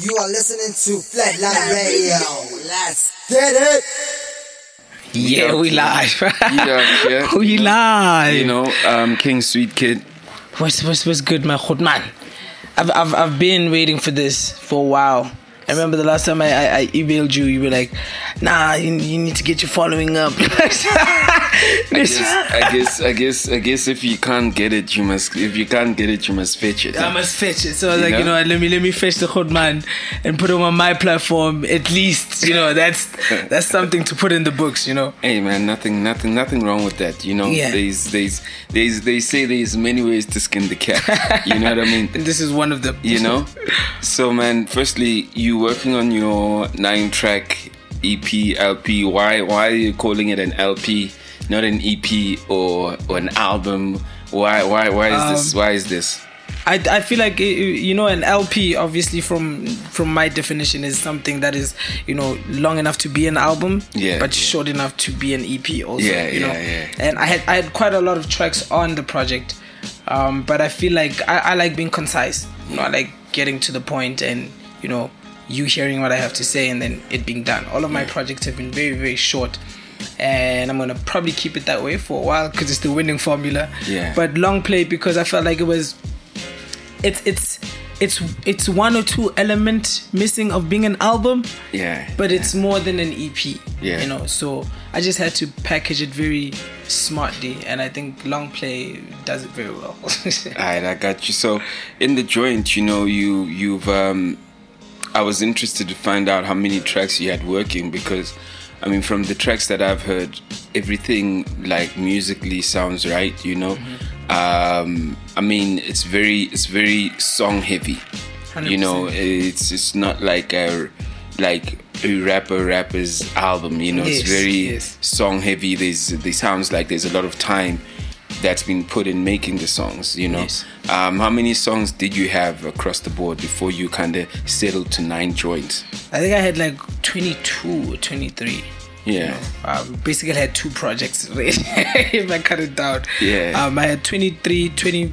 You are listening to Flatline Radio. Let's get it. Yeah, we live. Yeah, yeah. we live. You know, um, King Sweet Kid. What's what's what's good, my Good man. I've I've I've been waiting for this for a while. I remember the last time I, I, I emailed you, you were like, "Nah, you, you need to get your following up." I guess, I guess, I guess, I guess, if you can't get it, you must. If you can't get it, you must fetch it. I must fetch it. So I was like, know? you know let me let me fetch the hood man and put him on my platform. At least, you know, that's that's something to put in the books, you know. Hey man, nothing, nothing, nothing wrong with that. You know, Yeah. there's, there's, there's, they say there's many ways to skin the cat. You know what I mean? And this is one of them. You know. So man, firstly, you working on your nine-track EP, LP. Why, why are you calling it an LP, not an EP or or an album? Why, why, why is this? Um, Why is this? I, I feel like eh, eh, you know an LP obviously from from my definition is something that is you know long enough to be an album Yeah, but yeah. short enough to be an EP also Yeah, you know yeah, yeah. and I had I had quite a lot of tracks on the project um, but I feel like I, I like being concise you know I like getting to the point and you know you hearing what I have to say and then it being done all of my projects have been very very short and I'm gonna probably keep it that way for a while because it's the winning formula Yeah. but long play because I felt like it was it's it's it's it's one or two element missing of being an album Yeah. but it's more than an ep Yeah. you know so i just had to package it very smartly and i think long play does it very well Alright, I got you. So, in the joint, you know, you you've um, I was interested to find out how many tracks you had working because, I mean, from the tracks that I've heard, everything like musically sounds right. You know, um, I mean, it's very it's very song heavy. You know, it's it's not like a like a rapper rapper's album. You know, Yes, it's very yes. song heavy. There's there sounds like there's a lot of time that's been put in making the songs. You know, Yes. um, how many songs did you have across the board before you kind of settled to nine joints? i think i had like 22 or 23 Yeah, um, basically I had two projects if I cut it down. Yeah. Um, I had 23, 20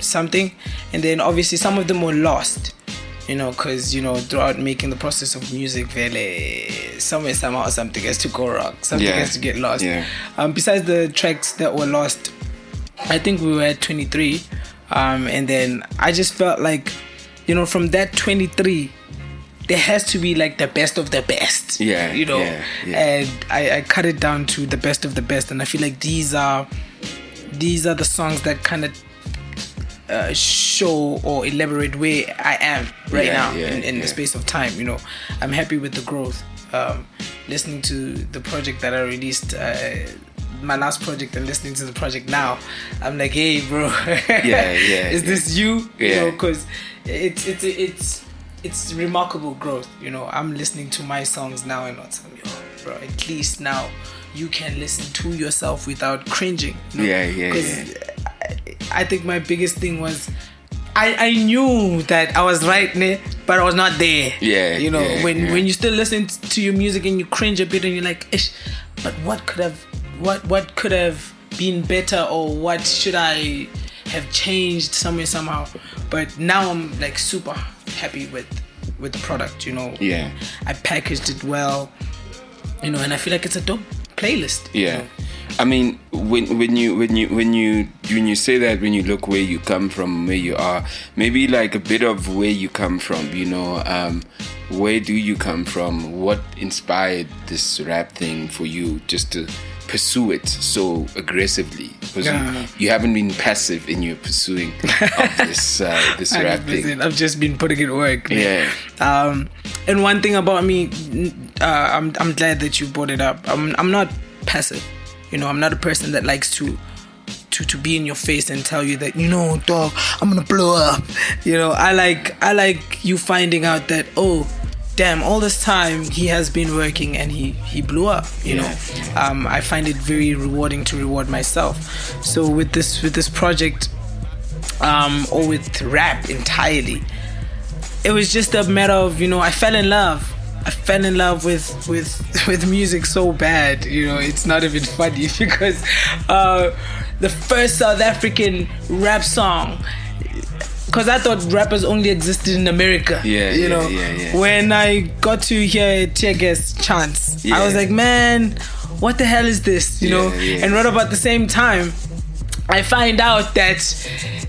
something, and then obviously some of them were lost. You know, because you know, throughout making the process of music, really, somewhere somehow something has to go wrong. Something Yeah. has to get lost. Yeah. Um, besides the tracks that were lost, I think we were at 23, um, and then I just felt like, you know, from that 23, there has to be like the best of the best. Yeah, you know, yeah, yeah. and I, I cut it down to the best of the best, and I feel like these are these are the songs that kind of uh, show or elaborate where I am right Yeah, now yeah, in, in yeah. the space of time. You know, I'm happy with the growth. Um, listening to the project that I released. Uh, my last project and listening to the project now, I'm like, hey, bro, yeah, yeah, is yeah. this you? You Yeah. know, because it's it's it's it's remarkable growth. You know, I'm listening to my songs now and not telling me, oh, bro, at least now you can listen to yourself without cringing. you know? Yeah, yeah, 'Cause I, I think my biggest thing was. I, I knew that I was right there, but I was not there. Yeah, you know yeah, when yeah. when you still listen to your music and you cringe a bit and you're like, Ish, but what could have what what could have been better or what should I have changed somewhere somehow? But now I'm like super happy with with the product. You know, Yeah. I packaged it well. You know, and I feel like it's a dope playlist. you Yeah. know. I mean, when when you when you when you when you say that when you look where you come from, where you are, maybe like a bit of where you come from. You know, um, where do you come from? What inspired this rap thing for you just to pursue it so aggressively? Because Yeah. you, you haven't been passive in your pursuing of this uh, this I've rap just been- thing. I've just been putting it work. man. Yeah. Um, and one thing about me, uh, I'm I'm glad that you brought it up. I'm I'm not passive. You know, I'm not a person that likes to to to be in your face and tell you that you know, dog, I'm gonna blow up. You know, I like I like you finding out that oh. Damn! All this time he has been working and he he blew up. You know, um, I find it very rewarding to reward myself. So with this with this project, um, or with rap entirely. It was just a matter of you know I fell in love. I fell in love with with with music so bad. You know, it's not even funny because uh, the first South African rap song because I thought rappers only existed in America. Yeah, you yeah, know. yeah, yeah. When I got to hear Tear Gas Chance, I was like, man, what the hell is this? You know. Yeah, yeah. And right about the same time, I find out that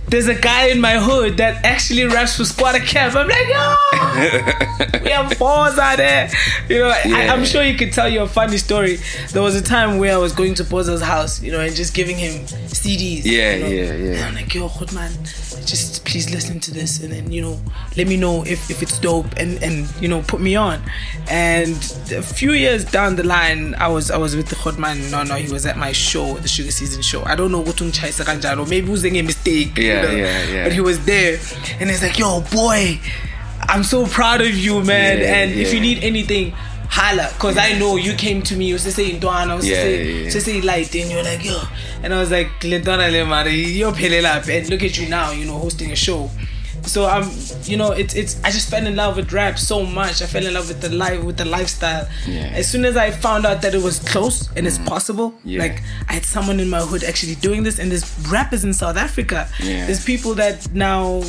there's a guy in my hood that actually raps for Skwatta Kamp. I'm like, yo, ah, we have balls out there. You know, I, Yeah. I'm sure you could tell you a funny story. There was a time where I was going to Boza's house, you know, and just giving him CDs. Yeah, you know. yeah, yeah. And I'm like, yo, Khot man, just please listen to this and then, you know, let me know if, if it's dope and, and, you know, put me on. And a few years down the line, I was I was with the Khot man. No, no, he was at my show, the Sugar Season show. I don't know what. Maybe it was a mistake. you Yeah, know, yeah, yeah. But he was there. And he's like, yo, boy, I'm so proud of you, man. Yeah, and if you need anything, holla. Because I know you came to me, you was to say Duan, I was Yeah, to say, yeah, yeah. to say light, and you're like, yo. And I was like, Lentana le pele up. And look at you now, you know, hosting a show. So I'm, you know, it's it's. I just fell in love with rap so much. I fell in love with the life, with the lifestyle. Yeah. As soon as I found out that it was close and it's possible, Mm. Yeah. like I had someone in my hood actually doing this, and there's rappers in South Africa. Yeah. There's people that now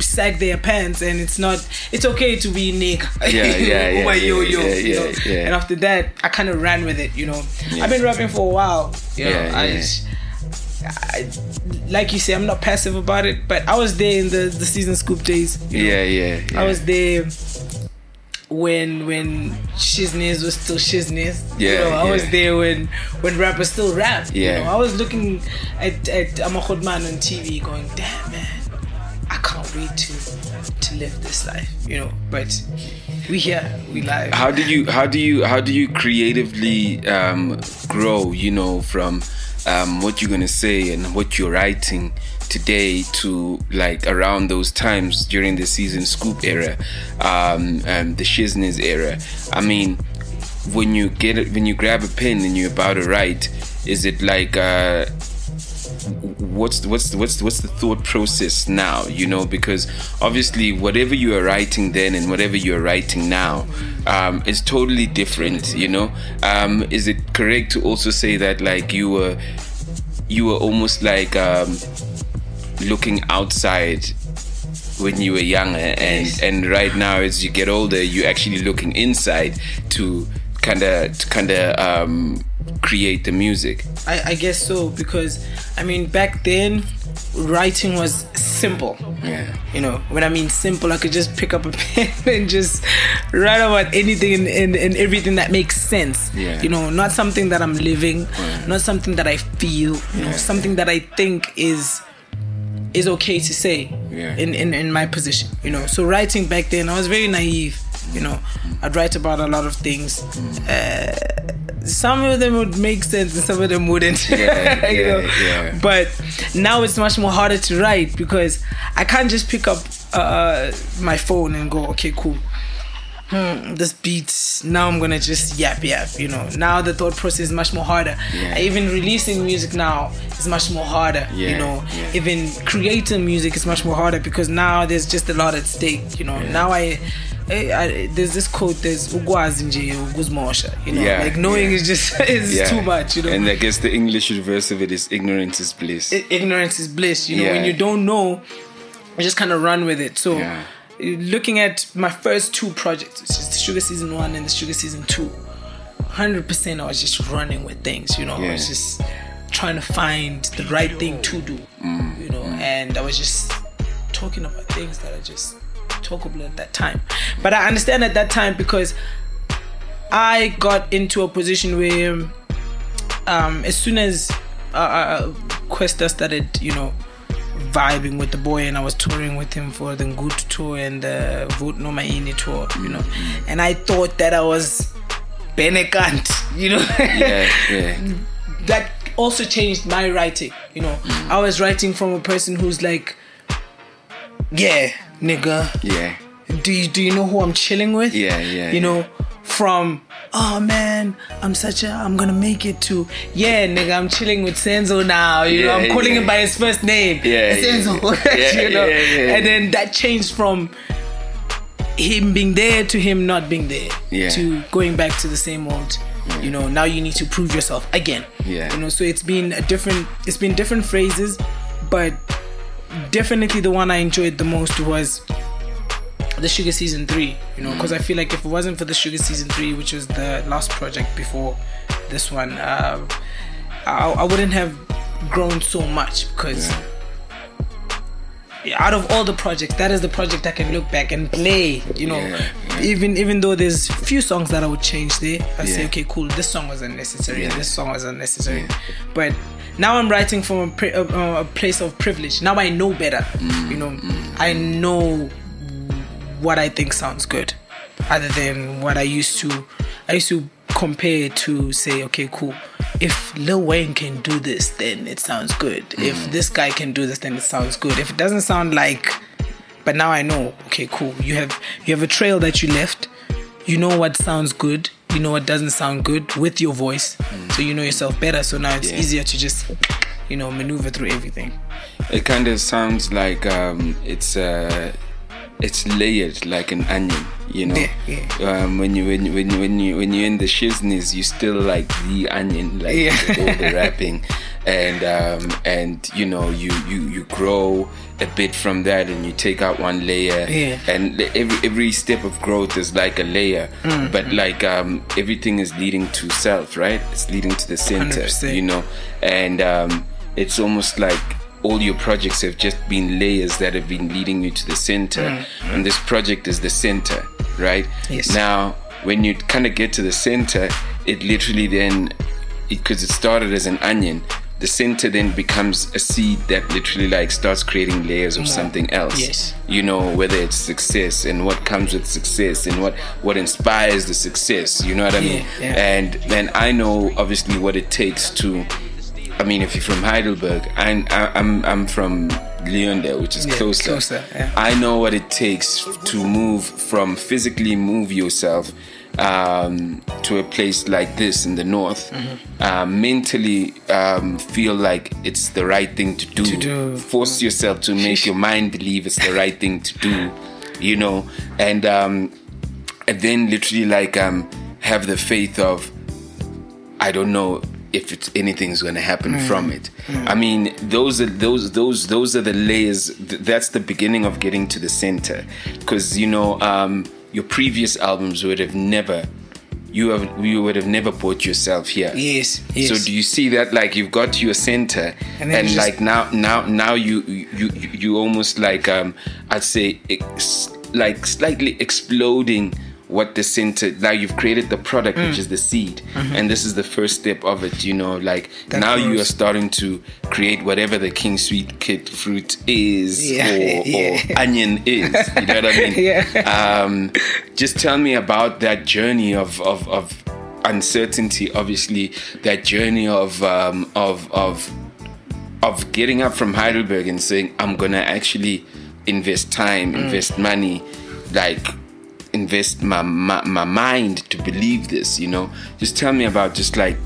sag their pants, and it's not. It's okay to be nigga. Yeah, yeah, yeah, my yo yeah, yeah, you know? yeah, yeah. And after that, I kind of ran with it. You know, I've been rapping for a while. You know, Yeah, I, yeah. just- I, like you say, I'm not passive about it, but I was there in the the season scoop days. you know. Yeah, yeah, yeah. I was there when when Shizness was still Shizness. you Yeah, know, I was there when when rappers still rap. Yeah. You know, I was looking at at Amachod Man on TV, going, "Damn man, I to to live this life." You know, but we here, we live. how do you how do you how do you creatively um, grow you know from um, what you're gonna say and what you're writing today to like around those times during the season scoop era um, and the shizness era i mean when you get it when you grab a pen and you're about to write is it like uh, what's the, what's the, what's the, what's the thought process now you know because obviously whatever you are writing then and whatever you're writing now um, is totally different you know um, is it correct to also say that like you were you were almost like um, looking outside when you were younger and Yes. and right now as you get older you're actually looking inside to kind of kind of um, create the music I, I guess so because I mean back then writing was simple. yeah You know, when I mean simple, I could just pick up a pen and just write about anything and, and, and everything that makes sense. Yeah. You know, not something that I'm living, not something that I feel, you know, something that I think is is okay to say Yeah. in, in, in my position. You know. So writing back then I was very naive, you know. I'd write about a lot of things. Uh, some of them would make sense and some of them wouldn't. Yeah, you know? yeah, yeah. But now it's much more harder to write because I can't just pick up uh, my phone and go, okay, cool. Hmm, this beat. Now I'm gonna just yap yap. You know. Now the thought process is much more harder. Yeah. Even releasing music now is much more harder. yeah. You know. yeah. Even creating music is much more harder because now there's just a lot at stake. You know. Now I. I, I, there's this quote. There's ugwazi nje ukuzimosha. You know, Yeah, like knowing yeah. is just is Yeah. too much. You know, And I guess the English reverse of it is ignorance is bliss. I- ignorance is bliss. You know, when you don't know, you just kind of run with it. So, Yeah. looking at my first two projects, which is the Sugar Season One and the Sugar Season Two, hundred percent, I was just running with things. You know, I was just trying to find the right thing to do. Mm. You know, and I was just talking about things that I just talkable at that time. But I understand at that time because I got into a position where um, as soon as uh, uh, Kwesta started, you know, vibing with the boy, and I was touring with him for the Good tour and the Vote No Maini tour, you know, and I thought that I was Benekant, you know. yeah, yeah. that also changed my writing. You know, I was writing from a person who's like, yeah, nigga, Yeah. do you do you know who I'm chilling with? Yeah, yeah, You know, from oh man, I'm such a I'm gonna make it to yeah, nigga, I'm chilling with Senzo now. You know, I'm calling yeah. him by his first name. Yeah, Senzo. yeah. you know, Yeah, yeah, yeah. and then that changed from him being there to him not being there Yeah. to going back to the same old you know now you need to prove yourself again Yeah. you know so it's been a different it's been different phrases but definitely the one I enjoyed the most was the Sugar Season 3, you know, because I feel like if it wasn't for the Sugar Season 3, which was the last project before this one, uh, I, I wouldn't have grown so much because out of all the projects, that is the project I can look back and play. You know, Yeah, yeah. even even though there's few songs that I would change there, I say, okay, cool, this song was unnecessary, and Yeah. this song was unnecessary. Yeah. But now I'm writing from a, pri- uh, a place of privilege. Now I know better. Mm, You know, I know what I think sounds good, other than what I used to. I used to compare to say, okay, cool. If Lil Wayne can do this, then it sounds good. Mm. If this guy can do this, then it sounds good. If it doesn't sound like, but now I know. Okay, cool. You have you have a trail that you left. You know what sounds good. You know what doesn't sound good with your voice. So you know yourself better. So now it's Mm. Yeah. easier to just, you know, maneuver through everything. It kind of sounds like um, it's uh, it's layered like an onion, you know. Yeah, Um, when you when you, when you, when you when you're in the shizness, you still like the onion, like Yeah. all the wrapping, and um, and you know you you you grow a bit from that, and you take out one layer, Yeah. and every every step of growth is like a layer, Mm. but like um, everything is leading to self, right? It's leading to the center, 100%. you know, and um, it's almost like all your projects have just been layers that have been leading you to the center and this project is the center right Yes. now when you kind of get to the center it literally then because it, started as an onion the center then becomes a seed that literally like starts creating layers of something else Yes. you know whether it's success and what comes with success and what what inspires the success you know what i mean Yeah, yeah. and then i know obviously what it takes to I mean, if you're from Heidelberg, I'm I'm I'm from Leondale, which is Yeah, closer. closer, yeah. I know what it takes to move from physically move yourself um, to a place like this in the north. Mm-hmm. Uh, mentally um, feel like it's the right thing to do. To do. Force yourself to make your mind believe it's the right thing to do. You know, and um, and then literally like um, have the faith of I don't know if it's anything's going to happen Mm. from it. I mean, those are those those those are the layers. Th- That's the beginning of getting to the center, because you know um, your previous albums would have never. You have you would have never brought yourself here. Yes, yes. So do you see that like you've got your center And and, then you just- like now now now you you you, almost like um I'd say like slightly exploding what the center now you've created the product Mm. which is the seed and this is the first step of it you know like Mm-hmm. That now you are starting to create whatever the king sweet kid fruit is Yeah, or, yeah. or onion is you know what I mean Yeah. um just tell me about that journey of of, of uncertainty obviously that journey of um of of of getting up from Heidelberg and saying I'm gonna actually invest time, Mm. invest money, like invest my, my my mind to believe this. You know, just tell me about just like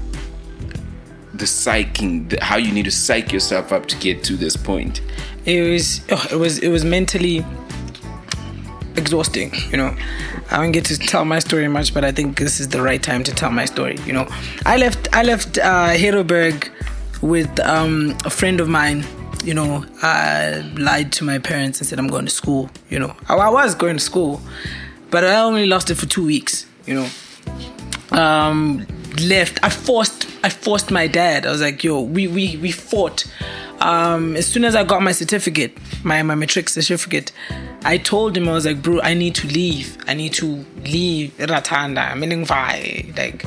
the psyching, the, how you need to psych yourself up to get to this point. it was oh, it was it was mentally exhausting you know i don't get to tell my story much but i think this is the right time to tell my story you know i left i left uh heidelberg with um a friend of mine you know i lied to my parents and said i'm going to school you know i, I was going to school but i only lasted for two weeks you know. Um left. I forced i forced my dad. I was like yo we we we fought. Um as soon as i got my certificate my my matric certificate i told him i was like bro i need to leave. I need to leave ratanda. Meaning like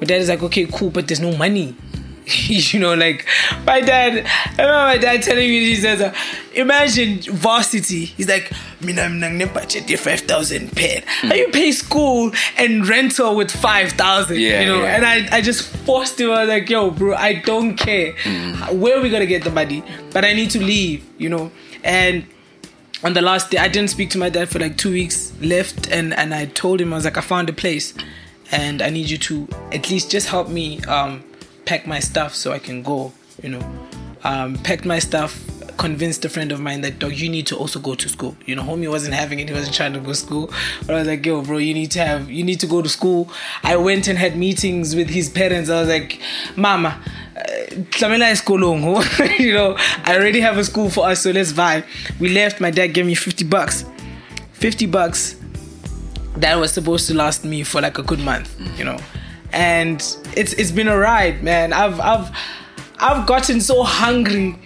my dad is like okay cool but there's no money you know, like my dad. I remember my dad telling me, he says, uh, "Imagine varsity." He's like, "Mina mina budget five thousand paid. How you pay school and rental with five thousand? Yeah, you know." yeah. And I, I just forced him. I was like, "Yo, bro, I don't care where we gonna get the money, but I need to leave." You know, and on the last day i didn't speak to my dad for like two weeks left and and i told him i was like i found a place and i need you to at least just help me um pack my stuff so i can go you know um packed my stuff convinced a friend of mine that dog you need to also go to school you know homie wasn't having it he wasn't trying to go to school but i was like yo bro you need to have you need to go to school i went and had meetings with his parents i was like mama Tlamela is Kolongo. you know, I already have a school for us, so let's vibe. We left. My dad gave me fifty bucks. Fifty bucks. That was supposed to last me for like a good month. You know, and it's it's been a ride, man. I've I've I've gotten so hungry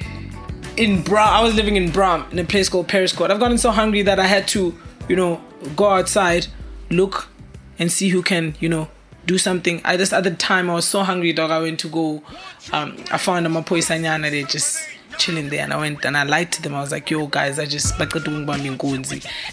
in Bram. I was living in Bram in a place called Paris Court. I've gotten so hungry that I had to, you know, go outside, look, and see who can, you know, do something. I just at the time I was so hungry, dog. I went to go. Um, I found a Mapoisanyana. They just chilling there, and I went and I lied to them. I was like, "Yo, guys, I just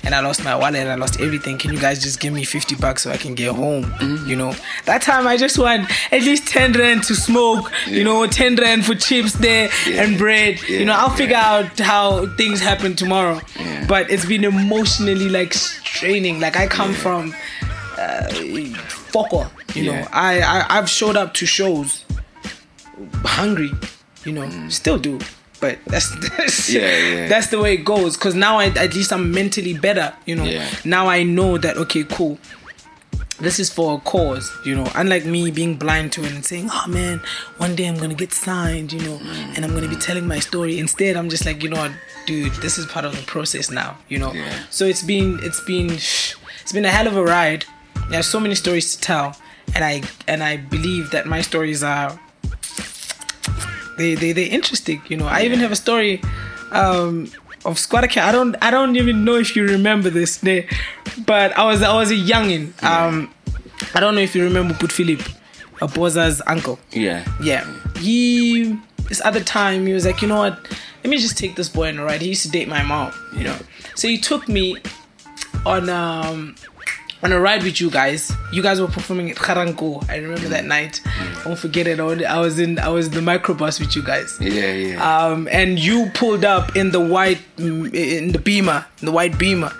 and I lost my wallet. I lost everything. Can you guys just give me fifty bucks so I can get home? Mm-hmm. You know, that time I just want at least ten rand to smoke. You know, ten rand for chips there Yeah. and bread. you know, I'll figure yeah. out how things happen tomorrow. Yeah. But it's been emotionally like straining. Like I come from uh, Foko, you know. I, I I've showed up to shows hungry, you know, still do. But that's that's. Yeah, yeah. that's the way it goes. Cause now I, at least I'm mentally better, you know. Yeah. Now I know that okay, cool. This is for a cause, you know. Unlike me being blind to it and saying, "Oh man, one day I'm gonna get signed," you know, Mm. and I'm gonna be telling my story. Instead, I'm just like, you know what, dude, this is part of the process now, you know. Yeah. So it's been it's been it's been a hell of a ride. There's so many stories to tell, and I and I believe that my stories are they they they're interesting. You know, I even have a story um, of Skwatta Kamp. I don't I don't even know if you remember this day, but I was I was a youngin. Um, I don't know if you remember Put Philip, Aboza's uncle. Yeah. Yeah. He this other time he was like, you know what? Let me just take this boy on a ride. He used to date my mom, you know. So he took me on um on a ride with you guys. You guys were performing at Karanko. I remember that night. I won't forget it. I was- in I was in the microbus with you guys. Yeah, yeah. Um, and you pulled up in the white, mm, in the Beamer, in the white Beamer.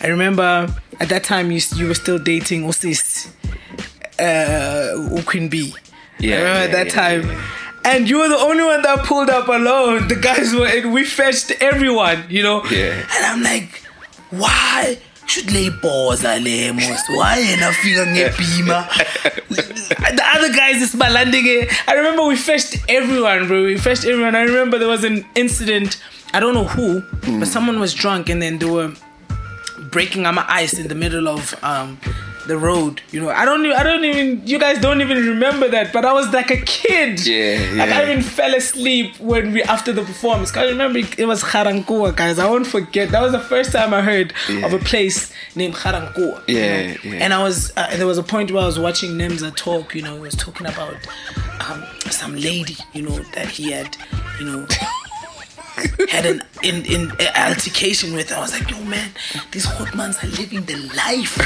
I remember at that time you you were still dating Osis, uh, Queen B. Yeah, I remember yeah, at that yeah, time. yeah, And you were the only one that pulled up alone. The guys were, and we fetched everyone, you know? Yeah. And I'm like, why should lay balls Lemos? Why fika ngebhima? The other guys is balanding I remember we fetched everyone, bro. We fetched everyone. I remember there was an incident. I don't know who, but someone was drunk and then they were breaking my ice in the middle of um the road. You know, I don't I don't even, you guys don't even remember that, but I was like a kid. Yeah, Like I even fell asleep when we after the performance. Cause I remember it was Kharankua, guys. I won't forget. That was the first time I heard Yeah. of a place named Kharankua. you Yeah, know? yeah. And I was, uh, there was a point where I was watching Nemza talk. You know, he was talking about um, some lady. You know that he had, you know. had an in, in a altercation with. I was like, yo, man, these hot mans are living the life.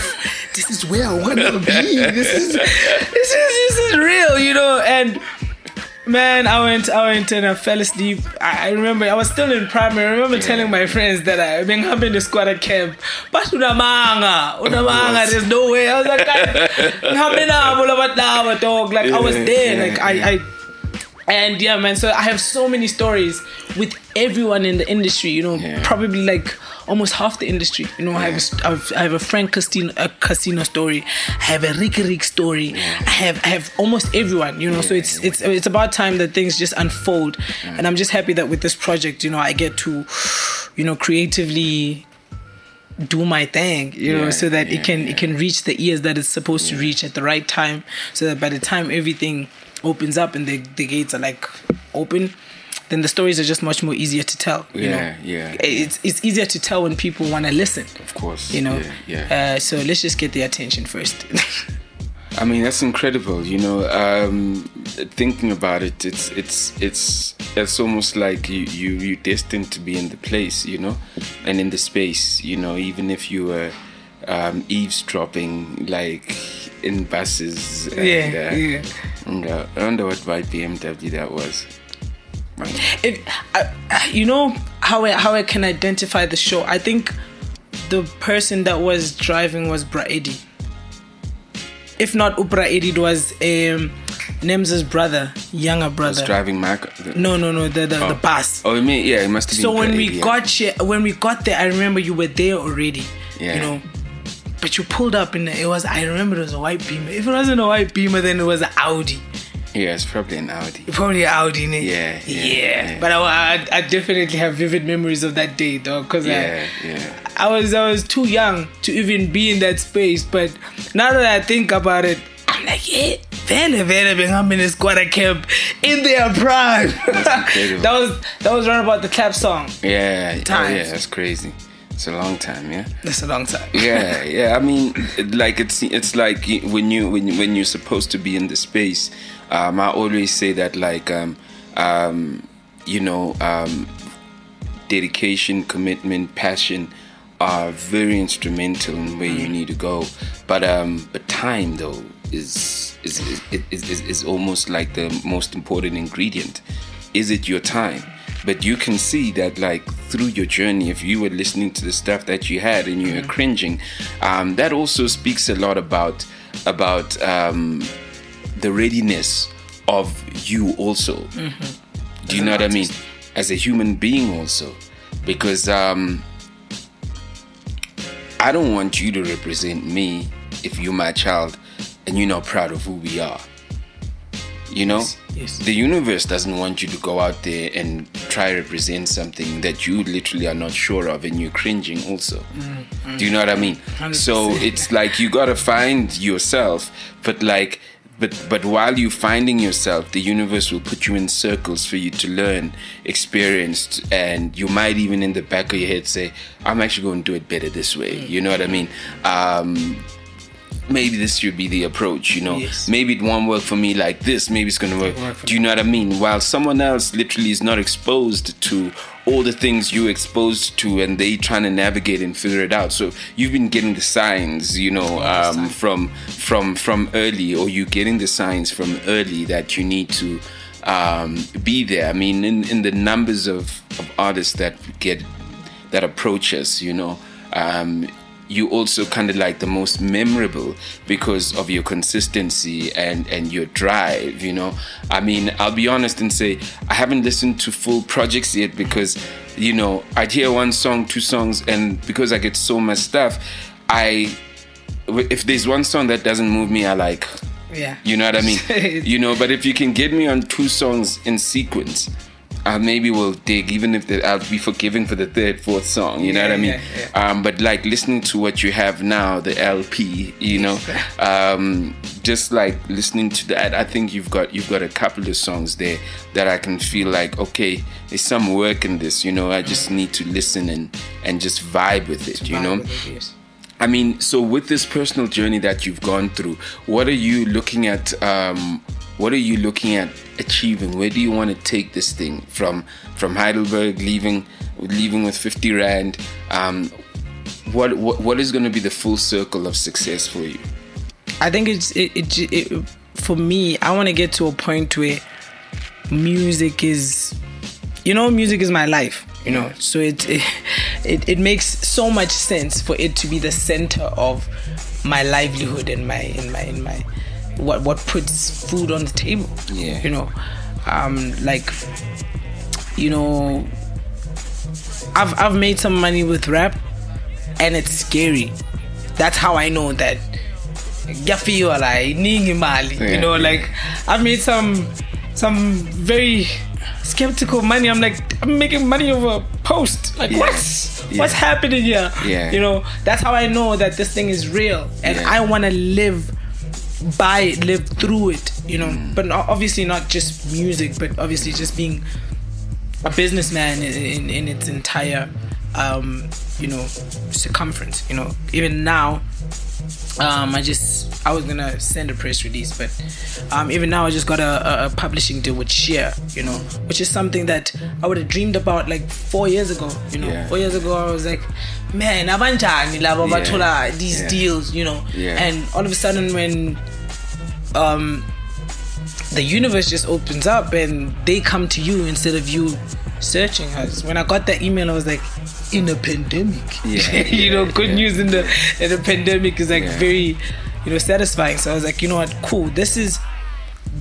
This is where I wanna be. This is this is this is real, you know. And man, I went I went and I fell asleep. I, I remember I was still in primary. I remember telling my friends that I been having the Skwatta Kamp. But unamanga, unamanga, there's no way. I was like, "Ngihambena, dog. Like I was there. yeah, Like I I and yeah, man. So I have so many stories with everyone in the industry. You know, Yeah. probably like almost half the industry. You know, I have a, I've, I have a Frank Casino, a casino story. I have a Riky Rick story. I have I have almost everyone. You know, so Yeah, it's it's it's about time that things just unfold. And I'm just happy that with this project, you know, I get to, you know, creatively do my thing you know so that yeah, it can yeah. it can reach the ears that it's supposed to reach at the right time so that by the time everything opens up and the, the gates are like open then the stories are just much more easier to tell you Yeah, know yeah, it's it's easier to tell when people want to listen of course. you know Yeah. yeah. Uh, so let's just get their attention first I mean, that's incredible. You know, um, thinking about it, it's it's it's it's almost like you you you destined to be in the place, you know, and in the space. You know, even if you were um, eavesdropping, like in buses. And, Yeah, uh, yeah. And, uh, I wonder what white BMW that was. if I, I- you know how I, how I can identify the show I think the person that was driving was Braedi if not Ubraedi it was um, Nemza's brother younger brother. Was driving Mac. the- no no no the the, Oh. the bus Oh, you mean yeah? It must have been. so when we yeah. got here, when we got there, I remember you were there already. Yeah. You know, but you pulled up and it was. I remember it was a white Beamer. If it wasn't a white Beamer, then it was an Audi. Yeah, it's probably an Audi. Probably an Audi, innit? Yeah, yeah, yeah. yeah. But I, I, I definitely have vivid memories of that day, though, because Yeah, yeah. I, I was I was too young to even be in that space. But now that I think about it, I'm like, yeah, vele vele I'm in a Skwatta Kamp in their prime. that was that was right about the clap song. Yeah, oh, yeah, that's crazy. It's a long time, yeah. That's a long time. yeah yeah i mean like it's it's like when you when when you're supposed to be in the space um i always say that like um um you know um dedication commitment passion are very instrumental in where you need to go but um but time though is is is, is, is, is almost like the most important ingredient is it your time but you can see that like through your journey if you were listening to the stuff that you had and you were cringing um, that also speaks a lot about about um, the readiness of you also. Do you know what i mean? As a human being also. Because um, i don't want you to represent me if you're my child and you're not proud of who we are you know? Yes. the universe doesn't want you to go out there and try represent something that you literally are not sure of and you're cringing also. Mm, mm. Do you know what i mean? 100%. so it's like you gotta find yourself but like but but while you're finding yourself the universe will put you in circles for you to learn experience and you might even in the back of your head say i'm actually going to do it better this way. Mm. You know what i mean? Um maybe this should be the approach you know. Yes. maybe it won't work for me like this. Maybe it's gonna work, Work do you know what i mean? while someone else literally is not exposed to all the things you're exposed to and they trying to navigate and figure it out. So you've been getting the signs you know um, from from from early or you getting the signs from early that you need to um, be there. I mean in, in the numbers of, of artists that get that approach us, you know. Um, you also kind of like the most memorable because of your consistency and and your drive you know i mean i'll be honest and say i haven't listened to full projects yet because you know i'd hear one song two songs and because i get so much stuff i if there's one song that doesn't move me i like Yeah. you know what I mean? you know, but if you can get me on two songs in sequence, uh, maybe we'll dig, even if the, I'll be forgiven for the third, fourth song. You know what I mean? yeah, Um, but like listening to what you have now, the LP, you know, um, just like listening to that, I think you've got you've got a couple of songs there that I can feel like okay, there's some work in this. You know, I just need to listen and and just vibe with it. You know. Yes. I mean, so with this personal journey that you've gone through, what are you looking at? Um, what are you looking at achieving? Where do you want to take this thing from? From Heidelberg, leaving, leaving with fifty rand. Um, what, what what is going to be the full circle of success for you? I think it's it, it, it for me. I want to get to a point where music is, you know, music is my life. You know, so it, it it it makes so much sense for it to be the center of my livelihood and my in my in my what what puts food on the table. Yeah. you know, um, like you know, I've I've made some money with rap, and it's scary. That's how I know that ngiyafika la iningi you know like I've made some some very skeptical money I'm like I'm making money over a post like Yeah, what's yeah. what's happening here Yeah. you know that's how I know that this thing is real and Yeah. I want to live by it live through it you know Mm. but obviously not just music but obviously just being a businessman in, in, in its entire um, you know circumference you know even now um, I just I was gonna send a press release, but um, even now I just got a, a, a publishing deal with Sheer, you know, which is something that I would have dreamed about like four years ago. You know, Yeah. four years ago I was like, man, abanjani Yeah. bathola these Yeah. deals, you know, Yeah. and all of a sudden when um, the universe just opens up and they come to you instead of you searching us. When I got that email, I was like, in a pandemic, Yeah, you know, good news in the in the pandemic is like very, you know, satisfying. So I was like, you know what, cool. This is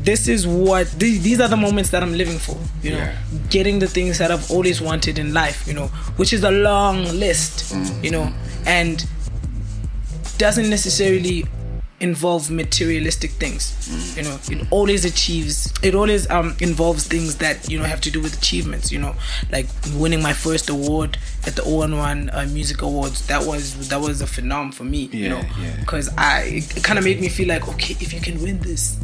this is what these, these are the moments that I'm living for. You know, Yeah. getting the things that I've always wanted in life. You know, which is a long list. Mm. You know, and doesn't necessarily involve materialistic things. You know, it always achieves. It always um involves things that you know have to do with achievements. You know, like winning my first award at the O11 uh, Music Awards. That was that was a phenom for me. you Yeah, know, yeah. because I it kind of made me feel like okay, if you can win this,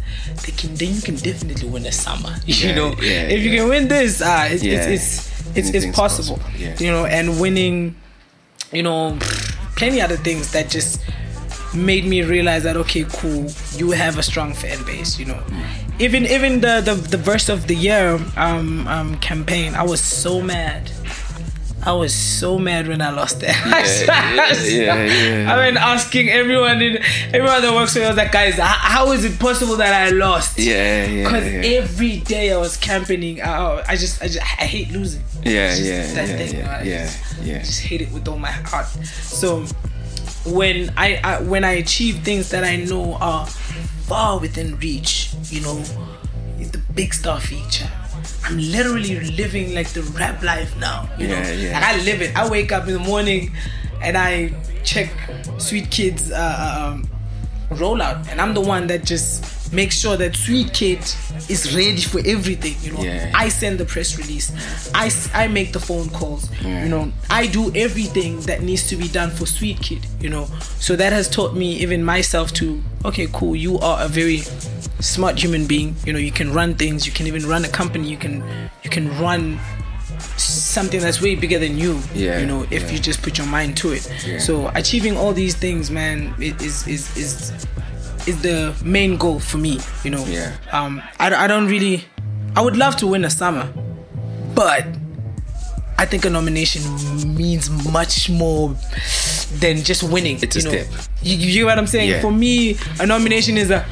they can then you can definitely win a SAMA. You Yeah, know, yeah, if you yeah. can win this, ah, it's Yeah. it's it's it's, it's possible. possible, yeah. You know, and winning, you know, plenty other things that just made me realize that okay, cool, you have a strong fan base. You know, even even the the, the verse of the year um um campaign, I was so mad. I was so mad when I lost that. yeah, yeah. I mean, asking everyone in everyone that works with me, I was like, guys, how, is it possible that I lost? Yeah, yeah, Because yeah. every day I was campaigning, I, I just, I just, I hate losing. Yeah, just yeah, that yeah, thing, yeah. I yeah, just- yeah. I just hate it with all my heart. So when I, I when I achieve things that I know are far within reach, you know, it's the big star feature. I'm literally living like the rap life now. You know, Yeah, yeah. like I live it. I wake up in the morning and I check Sweet Kids uh, um, rollout, and I'm the one that just makes sure that Sweet Kid is ready for everything. You know, Yeah. I send the press release, I I make the phone calls. You know, I do everything that needs to be done for Sweet Kid. You know, so that has taught me even myself to okay, cool. You are a very smart human being. You know, you can run things. You can even run a company. You can you can run something that's way bigger than you. Yeah, You know, if yeah. you just put your mind to it. Yeah. So achieving all these things, man, it is is is is the main goal for me. You know. Yeah. Um, I, I don't really. I would love to win a SAMA, but I think a nomination means much more than just winning. It's a know? step. You, you hear what I'm saying? Yeah. For me, a nomination is a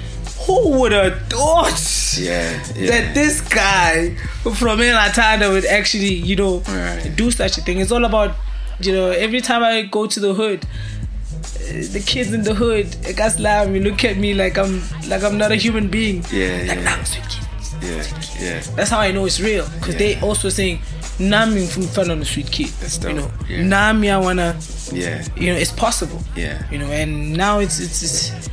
who would have thought Yeah, yeah. that this guy from Elatada would actually, you know, Right. do such a thing. It's all about, you know, every time I go to the hood, uh, the kids in the hood, laugh me, look at me like I'm like I'm not a human being. Yeah, like yeah. nah, sweet kid. yeah, yeah. That's how I know it's real. Because they also saying, Nami from fun on the sweet kid. That's You know, Yeah. Nami, I wanna, Yeah, you know, it's possible. yeah. You know, and now it's it's, it's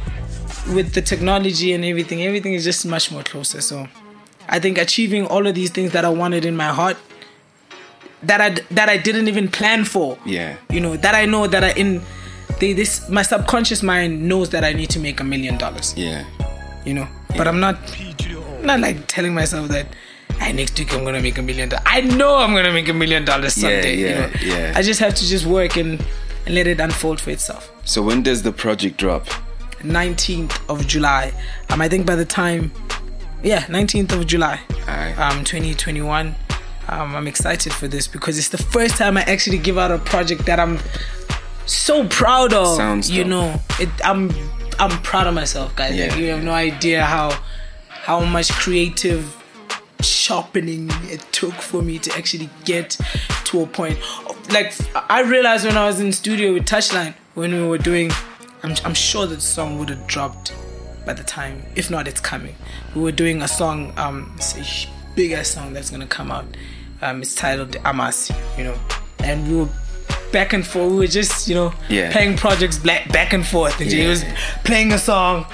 with the technology and everything, everything is just much more closer. So I think achieving all of these things that I wanted in my heart that I that I didn't even plan for. Yeah. You know, that I know that I in they, this my subconscious mind knows that I need to make a million dollars. Yeah. You know. But I'm not not like telling myself that hey, next week I'm gonna make a million dollars. I know I'm gonna make a million dollars Yeah, someday. you yeah, know? yeah. I just have to just work and, and let it unfold for itself. So when does the project drop? 19th of July. Um, I think by the time, yeah, 19th of July, Aye. um, 2021. Um, I'm excited for this because it's the first time I actually give out a project that I'm so proud of. Sounds you dope. know, it, I'm I'm proud of myself, guys. Yeah, like, you have no idea how how much creative sharpening it took for me to actually get to a point. Like I realized when I was in studio with Touchline when we were doing, I'm, I'm sure that song would have dropped by the time. If not, it's coming. We were doing a song, um, it's a big ass song that's gonna come out. Um, it's titled Amasi, you know, and we were back and forth. We were just, you know, Yeah. playing projects black back and forth. And he was playing a song,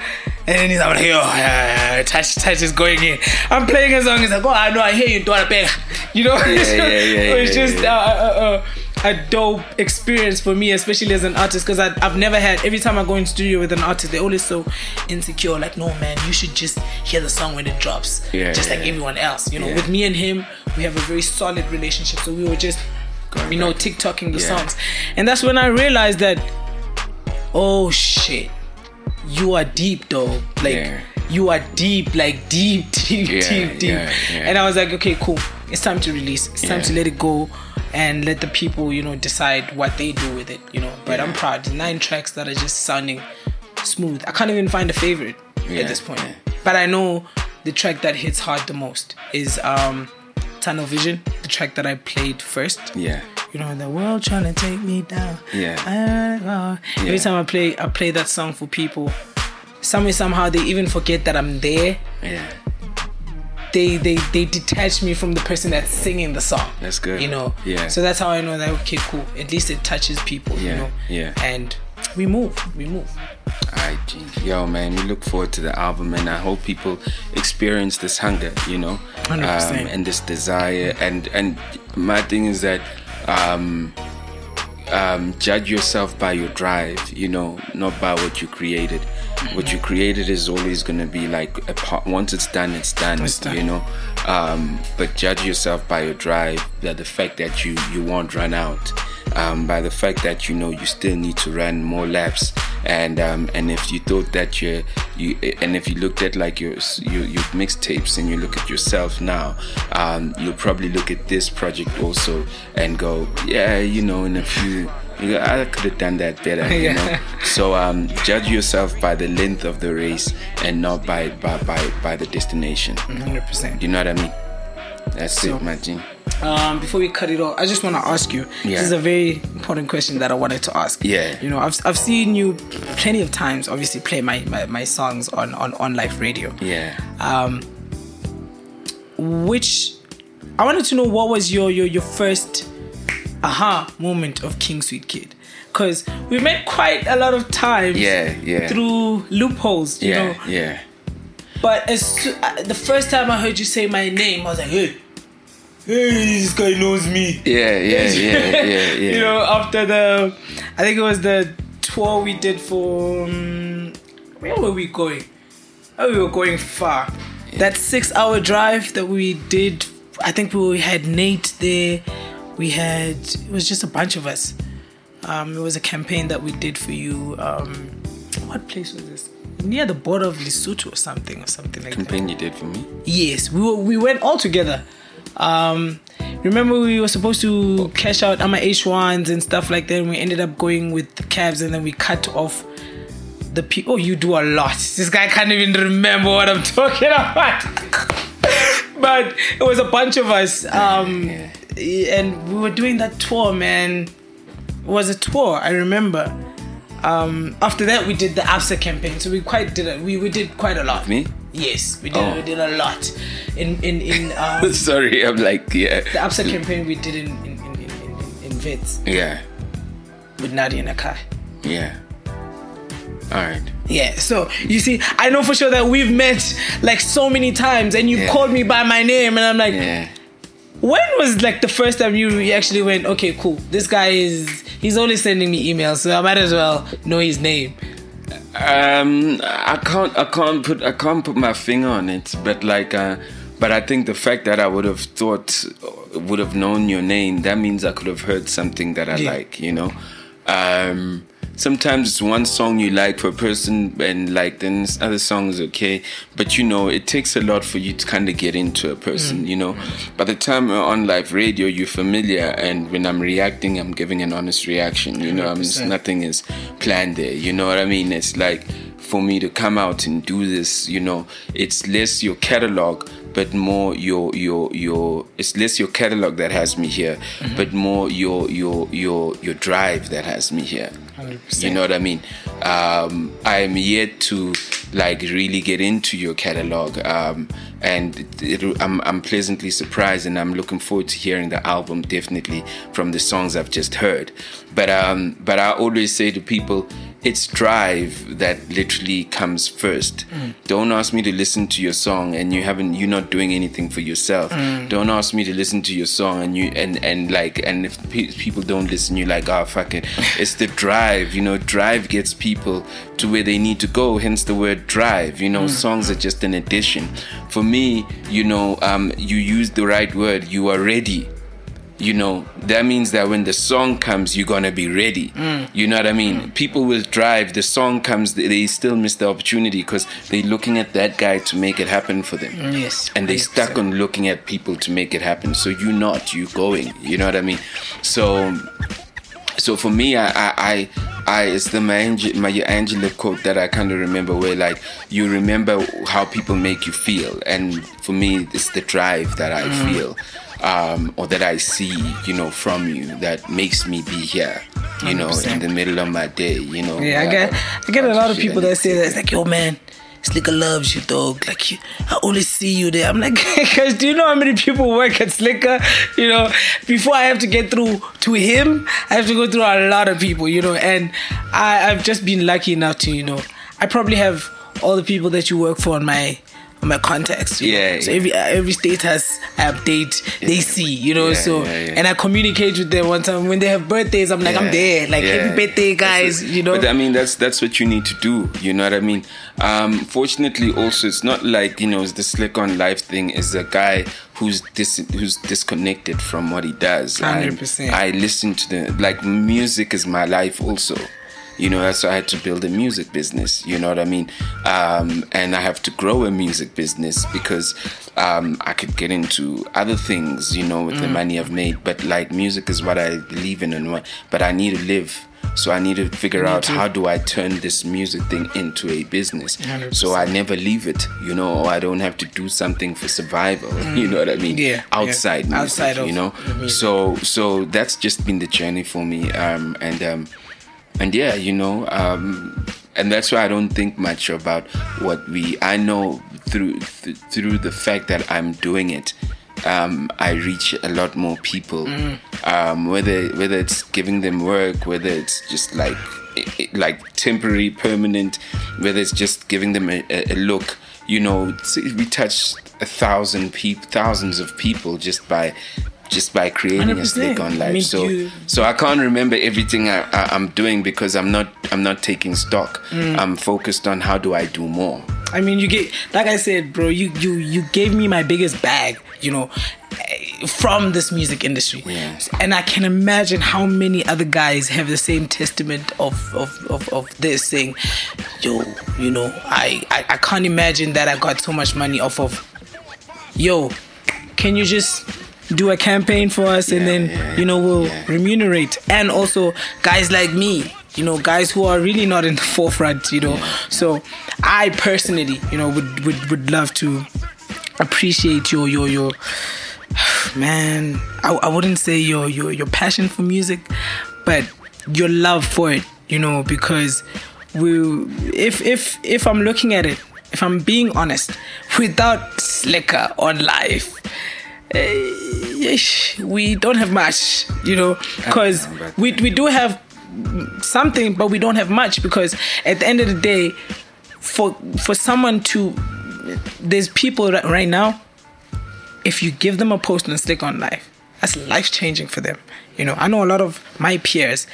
and then he's like, "Yo, yeah, yeah, touch, touch is going in." I'm playing a song. He's like, "Oh, I know, I hear you, You know, yeah, yeah, yeah, it was yeah, just yeah. Uh, uh, uh, a dope experience for me, especially as an artist, because I've never had. Every time I go in studio with an artist, they're always so insecure. Like, no, man, you should just hear the song when it drops, Yeah, just like yeah. everyone else. You know, Yeah. with me and him, we have a very solid relationship. So we were just, you know. TikToking the Yeah. songs, and that's when I realized that, oh shit, you are deep though. Like Yeah. you are deep, like deep, deep, Yeah, deep, deep. yeah, yeah. And I was like, okay, cool. It's time to release. It's time Yeah. to let it go and let the people, you know, decide what they do with it, you know. But I'm Yeah. proud. Nine tracks that are just sounding smooth. I can't even find a favorite Yeah, at this point. yeah. But I know the track that hits hard the most is um Tunnel Vision, the track that I played first. Yeah. You know, the world trying to take me down. Yeah. Ah, ah. Every time I play, I play that song for people. Some way, somehow, they even forget that I'm there. Yeah. They, they, they detach me from the person that's singing the song. That's good. You know. Yeah. So that's how I know that okay, cool. At least it touches people. You Yeah, know. yeah. And we move. We move. G. Yo, man, we look forward to the album, and I hope people experience this hunger, you know, 100%. and this desire. And and my thing is that um, um, judge yourself by your drive, you know, not by what you created. What you created is always going to be like a part. Once it's done, it's done. It's done. You know, um, but judge yourself by your drive. That the fact that you you won't run out. Um, by the fact that you know you still need to run more laps, and um, and if you thought that you you and if you looked at like your your, your mixtapes and you look at yourself now, um, you'll probably look at this project also and go, yeah, you know, in a few I could have done that better. You Yeah. know? So um, judge yourself by the length of the race and not by by by, by the destination. 100%. You know what I mean? That's So- it, my. Um, before we cut it off, I just want to ask you. Yeah. This is a very important question that I wanted to ask. Yeah. You know, I've, I've seen you plenty of times, obviously, play my, my, my songs on, on, on live radio. Yeah. Um, which I wanted to know what was your your, your first aha moment of King Sweet Kid? Because we met quite a lot of times. Yeah, yeah. Through loopholes, you Yeah, know. yeah. But as uh, the first time I heard you say my name, I was like, hey, hey, this guy knows me. Yeah, yeah, yeah, yeah, yeah. you know, after the, I think it was the tour we did for, um, where were we going? Oh, we were going far. That six-hour drive that we did, I think we had Nate there. We had it was just a bunch of us. Um, it was a campaign that we did for you. Um, what place was this? Near the border of Lesotho or something, or something like that. Campaign you did for me. Yes, we were, we went all together. Um, remember we were supposed to cash out our H1s and stuff like that. And we ended up going with the cabs, and then we cut off the people. Oh, you do a lot. This guy can't even remember what I'm talking about. but it was a bunch of us, um, and we were doing that tour, man. It was a tour. I remember. Um, after that, we did the ABSA campaign, so we quite did it. We, we did quite a lot. Me? Yes, we did. Oh. We did a lot in in in um, Sorry, I'm like, yeah. the ABSA campaign. We did in in in in, in, in Vets Yeah, with Nadia Nakai. yeah. All right. Yeah, so you see, I know for sure that we've met like so many times, and you Yeah. called me by my name, and I'm like, Yeah. when was like the first time you you actually went, okay, cool, this guy is he's only sending me emails, so I might as well know his name. Um, I can't, I can't put, I can't put my finger on it, but like, uh, but I think the fact that I would have thought, would have known your name, that means I could have heard something that I Yeah. like, you know. Um, sometimes it's one song you like for a person, and like then this other song is okay, but you know, it takes a lot for you to kind of get into a person, mm. you know. By the time we're on live radio, you're familiar, and when I'm reacting, I'm giving an honest reaction, you know. I'm just nothing is planned there. You know what I mean? It's like for me to come out and do this, you know, it's less your catalog, but more your your your it's less your catalog that has me here, mm-hmm. but more your your your your drive that has me here. 100%. You know what I mean? Um, I am yet to like really get into your catalog, um, and it, I'm I'm pleasantly surprised, and I'm looking forward to hearing the album definitely from the songs I've just heard. But um, but I always say to people, it's drive that literally comes first. Mm. Don't ask me to listen to your song and you haven't you're not doing anything for yourself. Mm. Don't ask me to listen to your song and you and and like and if pe- people don't listen, you're like, oh fuck it. It's the drive, you know. Drive gets people to where they need to go. Hence the word drive. You know, mm. songs are just an addition. For me, you know, um, you use the right word. You are ready you know that means that when the song comes you're gonna be ready. Mm. You know what i mean? Mm. People will drive. The song comes they, still miss the opportunity because they're looking at that guy to make it happen for them. Mm, yes, and they 100%. stuck on looking at people to make it happen. So you're not you going. You know what i mean? So so for me i i i, I it's the Maya Maya Angelou quote that I kind of remember where like you remember how people make you feel. And for me it's the drive that I Mm. feel um, or that I see you know from you that makes me be here you know in the middle of my day you know Yeah, I get I get a lot of people that say that. It's like, yo, man, Slikour loves you, dog. Like, you, I only see you there. I'm like, guys, do you know how many people work at Slikour? You know, before I have to get through to him, I have to go through a lot of people. You know, and I, I've just been lucky enough to, you know, I probably have all the people that you work for on my my contacts. you know. Yeah, So every uh, every status I update, they see. You know. Yeah, so yeah, yeah. and I communicate with them one time when they have birthdays. I'm like, I'm there. Like yeah. happy birthday, guys. You know. But I mean, that's that's what you need to do. You know what I mean? Um, fortunately, also, it's not like you know the Slikour on life thing is a guy who's dis- who's disconnected from what he does. I'm- 100%. I listen to the like music is my life also. You know, why I had to build a music business. You know what I mean? Um, and I have to grow a music business because um, I could get into other things, you know, with the money I've made. But like music is what I believe in, and what. But I need to live, so I need to figure out to. how do I turn this music thing into a business. 100%. So I never leave it, you know, or I don't have to do something for survival. You know what I mean? Mm. Yeah, yeah. outside, music, Outside of you know. So so that's just been the journey for me. Um, and um, and yeah, you know, um, and that's why I don't think much about what we. I know through th- through the fact that I'm doing it. Um, I reach a lot more people. Um, whether whether it's giving them work, whether it's just like i- i- like temporary, permanent, whether it's just giving them a, a a look. You know, we touch a thousand people, thousands of people just by just by creating a 100%. Slikour on I life. mean, so you- so I can't remember everything I, I, I'm doing because I'm not I'm not taking stock. Mm. I'm focused on how do I do more. I mean, you get like I said, bro. You you you gave me my biggest bag, you know, from this music industry, Yeah. and I can imagine how many other guys have the same testament of of of, of this saying, yo, you know, I, I I can't imagine that I got so much money off of, yo, can you just do a campaign for us and then yeah, you know we'll yeah. remunerate. And also guys like me you know guys who are really not in the forefront you know. So i personally you know would would, would love to appreciate your your your man I, I wouldn't say your your your passion for music but your love for it you know because we if if if i'm looking at it if i'm being honest without Slikour on life Eh, yeesh, we don't have much you know because we, we do have something but we don't have much because at the end of the day for for someone to there's people right, right now if you give them a post and Slikour on life that's life changing for them. You know i know a lot of my peers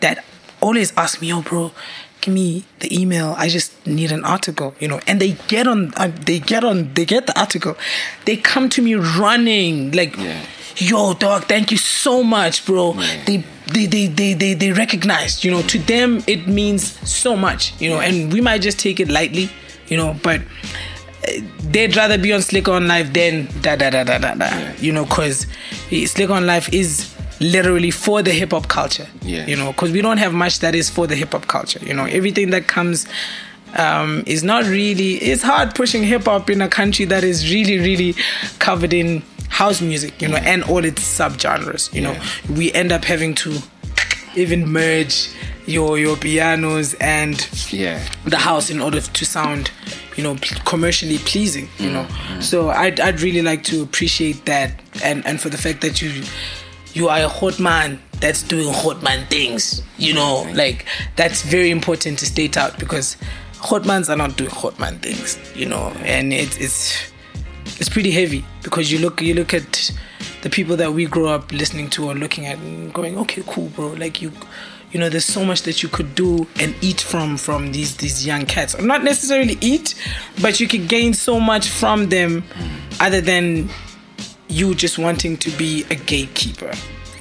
that always ask me "Oh, bro give me the email i just need an article you know. And they get on uh, they get on they get the article. They come to me running like Yeah. yo dog thank you so much bro. They, they they they they they recognize you know. To them it means so much you know. And we might just take it lightly you know but uh, they'd rather be on Slikour on life than da da da da da da you know because Slikour on life is literally for the hip-hop culture Yeah. you know because we don't have much that is for the hip-hop culture you know everything that comes um, is not really it's hard pushing hip-hop in a country that is really really covered in house music you know and all its subgenres you know we end up having to even merge your your pianos and Yeah. the house in order to sound you know commercially pleasing you know Mm-hmm. so I'd, I'd really like to appreciate that and and for the fact that you you are a hot man that's doing hot man things you know like that's very important to state out because hot mans are not doing hot man things you know and it, it's it's pretty heavy because you look you look at the people that we grow up listening to or looking at and going okay cool bro like you you know there's so much that you could do and eat from from these these young cats. Not necessarily eat but you could gain so much from them mm. other than you just wanting to be a gatekeeper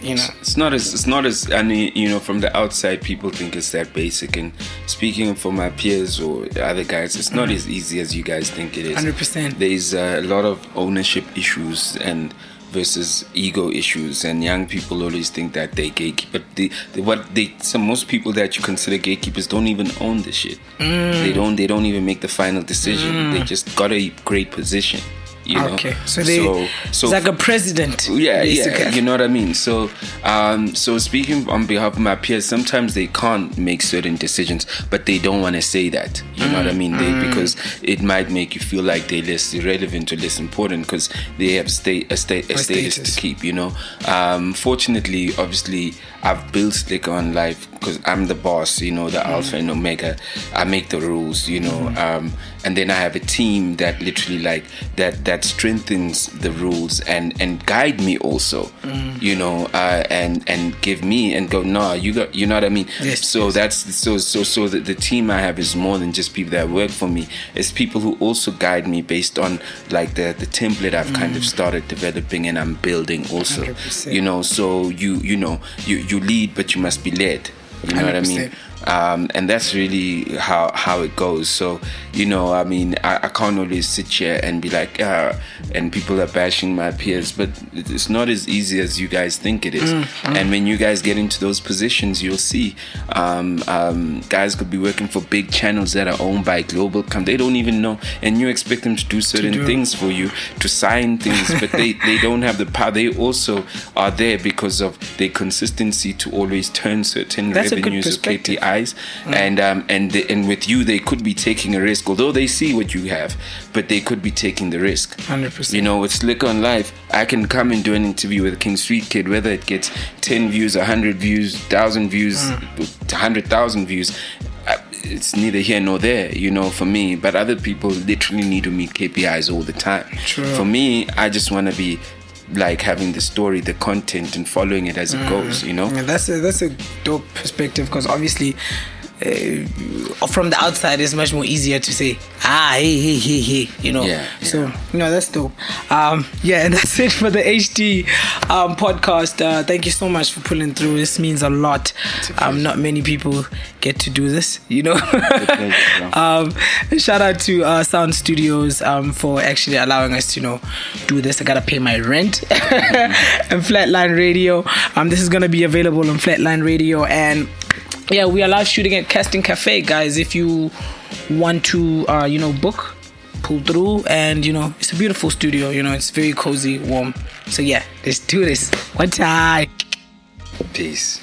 you know? It's not as it's not as I mean, you know, from the outside people think it's that basic. And speaking for my peers or other guys, it's not mm. as easy as you guys think it is. 100%. There's a lot of ownership issues and versus ego issues. And young people always think that they gatekeep but the, the what they some most people that you consider gatekeepers don't even own the shit. They mm. don't they don't even make the final decision. They mm. just got a great position you know okay so they so, so it's like a president yeah, basically. yeah, you know what I mean. So, um, so speaking on behalf of my peers, sometimes they can't make certain decisions, but they don't want to say that. You know what I mean? Mm. Because it might make you feel like they're less irrelevant or less important because they have state a state a status status. to keep. You know. Um, fortunately, obviously, I've built Slikour on life because I'm the boss, you know, the alpha and omega. I make the rules, you know, um, and then I have a team that literally like that that strengthens the rules and and guide me also, you know, uh, and and give me and go, no, you got, you know what I mean. Yes, so yes. that's so so so the, the team I have is more than just people that work for me. It's people who also guide me based on like the the template I've kind of started developing and I'm building also. 100%. You know, so you you know you you lead, but you must be led. You know what I mean? 100%. Um, and that's really how how it goes. So you know, I mean, I, I can't always sit here and be like, uh, and people are bashing my peers, but it's not as easy as you guys think it is. And when you guys get into those positions, you'll see um, um, guys could be working for big channels that are owned by global com They don't even know, and you expect them to do certain do. things for you, to sign things, but they they don't have the power. They also are there because of their consistency to always turn certain That's revenues or perspective. KPIs, and um, and the, and with you, they could be taking a risk, although they see what you have, but they could be taking the risk. 100%. You know, with Slikour on Life, I can come and do an interview with King Street kid, whether it gets ten views, hundred views, thousand views, Mm. hundred thousand views. uh, It's neither here nor there, you know, for me. But other people literally need to meet KPIs all the time. True. For me, I just want to be like having the story, the content, and following it as it mm-hmm. goes. You know. Yeah, that's a that's a dope perspective because obviously. Uh, from the outside, it's much more easier to say, ah, hey, hey, hey, hey, you know. Yeah, So, you know, that's dope. Um, yeah, and that's it for the HD um, podcast. Uh, thank you so much for pulling through. This means a lot. Um, not many people get to do this, you know. um, shout out to uh, Sound Studios um, for actually allowing us to, you know, do this. I gotta pay my rent and Flatline Radio. Um, this is gonna be available on Flatline Radio, and yeah, we are live shooting at Casting Cafe, guys. If you want to, uh, you know, book, pull through, and you know, it's a beautiful studio. You know, it's very cozy, warm. So yeah, let's do this one time. Peace.